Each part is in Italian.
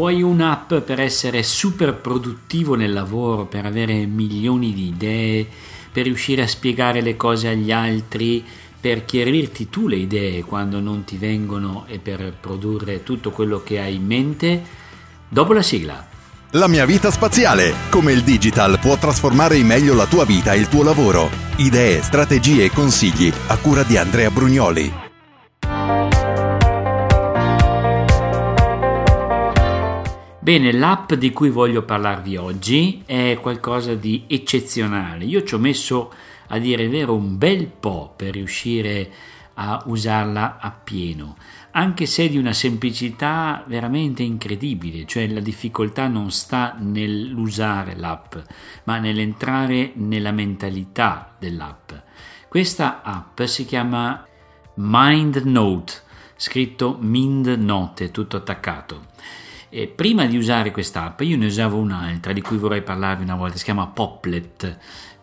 Vuoi un'app per essere super produttivo nel lavoro, per avere milioni di idee, per riuscire a spiegare le cose agli altri, per chiarirti tu le idee quando non ti vengono e per produrre tutto quello che hai in mente? Dopo la sigla. La mia vita spaziale. Come il digital può trasformare in meglio la tua vita e il tuo lavoro. Idee, strategie e consigli a cura di Andrea Brugnoli. Bene, l'app di cui voglio parlarvi oggi è qualcosa di eccezionale. Io ci ho messo a dire il vero un bel po' per riuscire a usarla appieno, anche se di una semplicità veramente incredibile, cioè la difficoltà non sta nell'usare l'app, ma nell'entrare nella mentalità dell'app. Questa app si chiama MindNote, scritto Mind Note, tutto attaccato e prima di usare quest'app io ne usavo un'altra di cui vorrei parlarvi una volta, si chiama Poplet.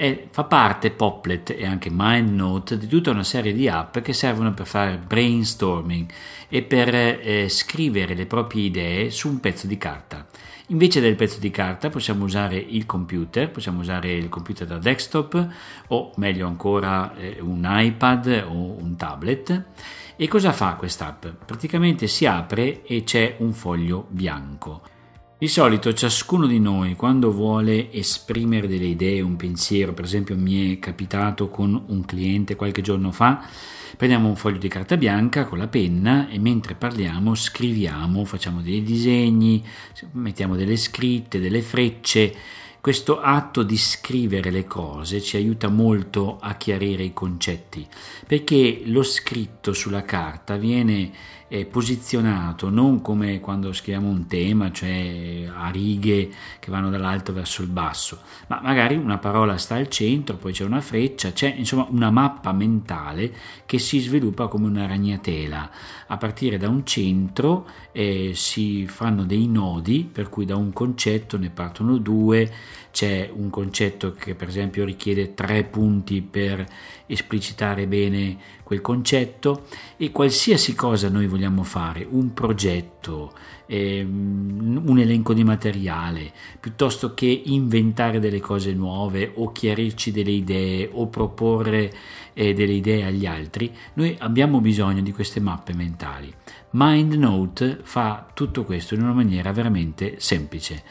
E fa parte Poplet e anche MindNote di tutta una serie di app che servono per fare brainstorming e per eh, scrivere le proprie idee su un pezzo di carta. Invece del pezzo di carta possiamo usare il computer, possiamo usare il computer da desktop o meglio ancora eh, un iPad o un tablet e cosa fa quest'app? Praticamente si apre e c'è un foglio bianco. Di solito ciascuno di noi quando vuole esprimere delle idee, un pensiero, per esempio mi è capitato con un cliente qualche giorno fa, prendiamo un foglio di carta bianca con la penna e mentre parliamo scriviamo, facciamo dei disegni, mettiamo delle scritte, delle frecce questo atto di scrivere le cose ci aiuta molto a chiarire i concetti, perché lo scritto sulla carta viene eh, posizionato non come quando scriviamo un tema, cioè a righe che vanno dall'alto verso il basso, ma magari una parola sta al centro, poi c'è una freccia, c'è insomma una mappa mentale che si sviluppa come una ragnatela. A partire da un centro eh, si fanno dei nodi, per cui da un concetto ne partono due, c'è un concetto che per esempio richiede tre punti per esplicitare bene quel concetto e qualsiasi cosa noi vogliamo fare, un progetto, ehm, un elenco di materiale, piuttosto che inventare delle cose nuove o chiarirci delle idee o proporre eh, delle idee agli altri, noi abbiamo bisogno di queste mappe mentali. MindNote fa tutto questo in una maniera veramente semplice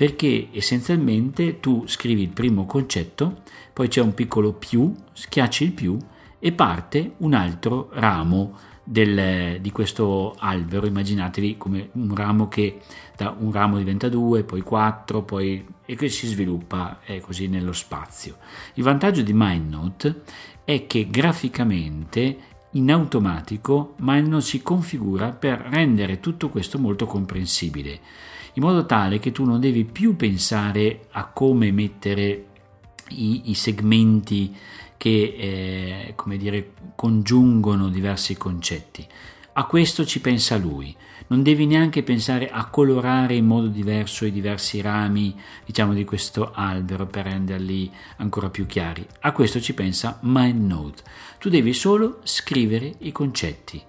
perché essenzialmente tu scrivi il primo concetto, poi c'è un piccolo più, schiacci il più e parte un altro ramo del, di questo albero. Immaginatevi come un ramo che da un ramo diventa due, poi quattro, poi e che si sviluppa eh, così nello spazio. Il vantaggio di MindNote è che graficamente in automatico MindNote si configura per rendere tutto questo molto comprensibile in modo tale che tu non devi più pensare a come mettere i, i segmenti che eh, come dire, congiungono diversi concetti. A questo ci pensa lui. Non devi neanche pensare a colorare in modo diverso i diversi rami, diciamo, di questo albero per renderli ancora più chiari. A questo ci pensa MindNote. Tu devi solo scrivere i concetti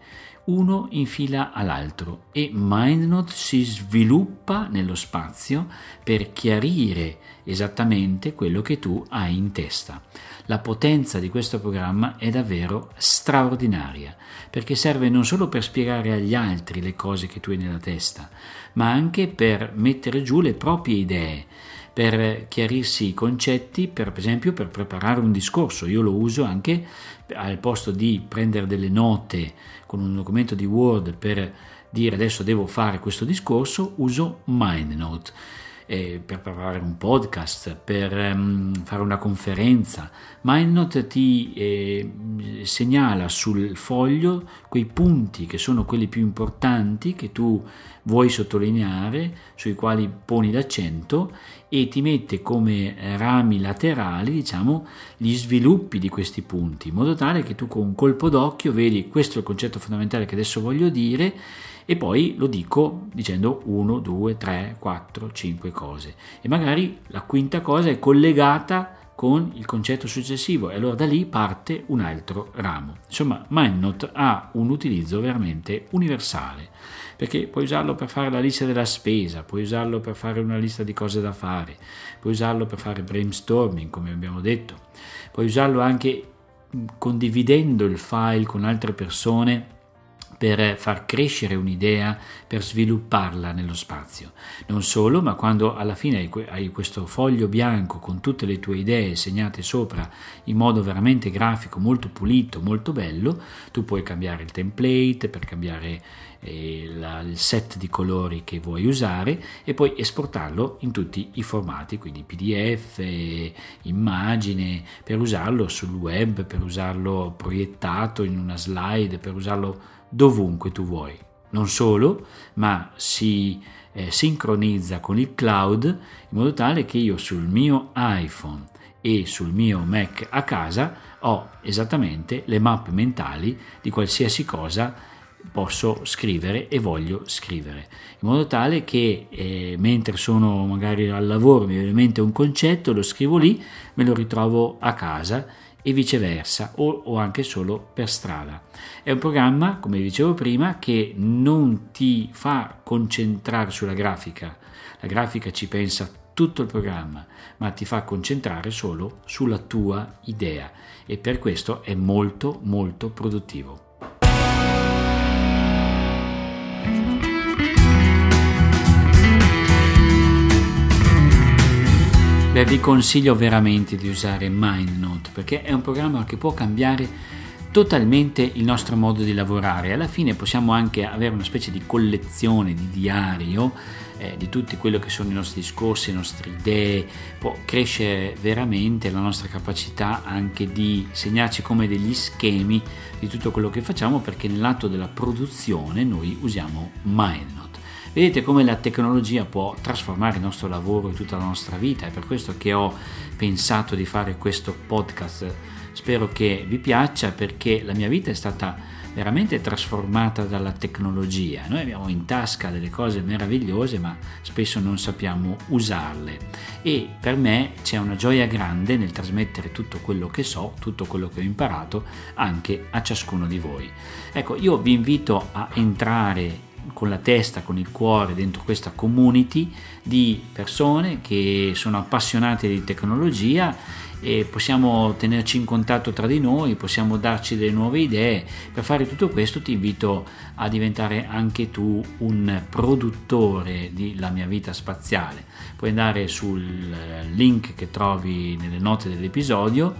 uno in fila all'altro e MindNote si sviluppa nello spazio per chiarire esattamente quello che tu hai in testa. La potenza di questo programma è davvero straordinaria perché serve non solo per spiegare agli altri le cose che tu hai nella testa, ma anche per mettere giù le proprie idee per chiarirsi i concetti, per, per esempio per preparare un discorso. Io lo uso anche al posto di prendere delle note con un documento di Word per dire adesso devo fare questo discorso, uso MindNote eh, per preparare un podcast, per um, fare una conferenza. MindNote ti eh, segnala sul foglio quei punti che sono quelli più importanti che tu vuoi sottolineare, sui quali poni l'accento e ti mette come rami laterali, diciamo, gli sviluppi di questi punti, in modo tale che tu con un colpo d'occhio vedi questo è il concetto fondamentale che adesso voglio dire e poi lo dico dicendo 1, 2, 3, 4, 5 cose. E magari la quinta cosa è collegata con il concetto successivo e allora da lì parte un altro ramo. Insomma, MindNote ha un utilizzo veramente universale perché puoi usarlo per fare la lista della spesa, puoi usarlo per fare una lista di cose da fare, puoi usarlo per fare brainstorming, come abbiamo detto, puoi usarlo anche condividendo il file con altre persone per far crescere un'idea, per svilupparla nello spazio. Non solo, ma quando alla fine hai questo foglio bianco con tutte le tue idee segnate sopra in modo veramente grafico, molto pulito, molto bello, tu puoi cambiare il template per cambiare la, il set di colori che vuoi usare e poi esportarlo in tutti i formati, quindi PDF, immagine, per usarlo sul web, per usarlo proiettato in una slide, per usarlo dovunque tu vuoi. Non solo, ma si eh, sincronizza con il cloud in modo tale che io sul mio iPhone e sul mio Mac a casa ho esattamente le mappe mentali di qualsiasi cosa posso scrivere e voglio scrivere in modo tale che eh, mentre sono magari al lavoro mi viene in mente un concetto lo scrivo lì me lo ritrovo a casa e viceversa o, o, anche solo per strada. È un programma, come dicevo prima, che non ti fa concentrare sulla grafica, la grafica ci pensa tutto il programma, ma ti fa concentrare solo sulla tua idea e per questo è molto molto produttivo. Beh, vi consiglio veramente di usare MindNote perché è un programma che può cambiare totalmente il nostro modo di lavorare. Alla fine possiamo anche avere una specie di collezione, di diario eh, di tutti quello che sono i nostri discorsi, le nostre idee, può crescere veramente la nostra capacità anche di segnarci come degli schemi di tutto quello che facciamo perché nell'atto della produzione noi usiamo MindNote. Vedete come la tecnologia può trasformare il nostro lavoro e tutta la nostra vita, è per questo che ho pensato di fare questo podcast. Spero che vi piaccia perché la mia vita è stata veramente trasformata dalla tecnologia. Noi abbiamo in tasca delle cose meravigliose ma spesso non sappiamo usarle e per me c'è una gioia grande nel trasmettere tutto quello che so, tutto quello che ho imparato anche a ciascuno di voi. Ecco, io vi invito a entrare con la testa, con il cuore dentro questa community di persone che sono appassionate di tecnologia e possiamo tenerci in contatto tra di noi, possiamo darci delle nuove idee. Per fare tutto questo ti invito a diventare anche tu un produttore di La mia vita spaziale. Puoi andare sul link che trovi nelle note dell'episodio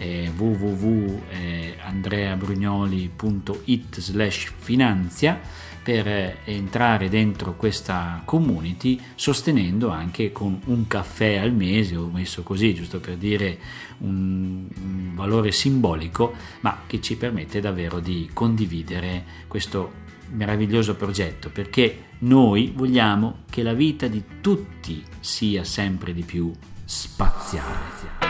eh, www.andreabrugnoli.it slash finanzia per entrare dentro questa community sostenendo anche con un caffè al mese, ho messo così giusto per dire un, valore simbolico, ma che ci permette davvero di condividere questo meraviglioso progetto perché noi vogliamo che la vita di tutti sia sempre di più spaziale.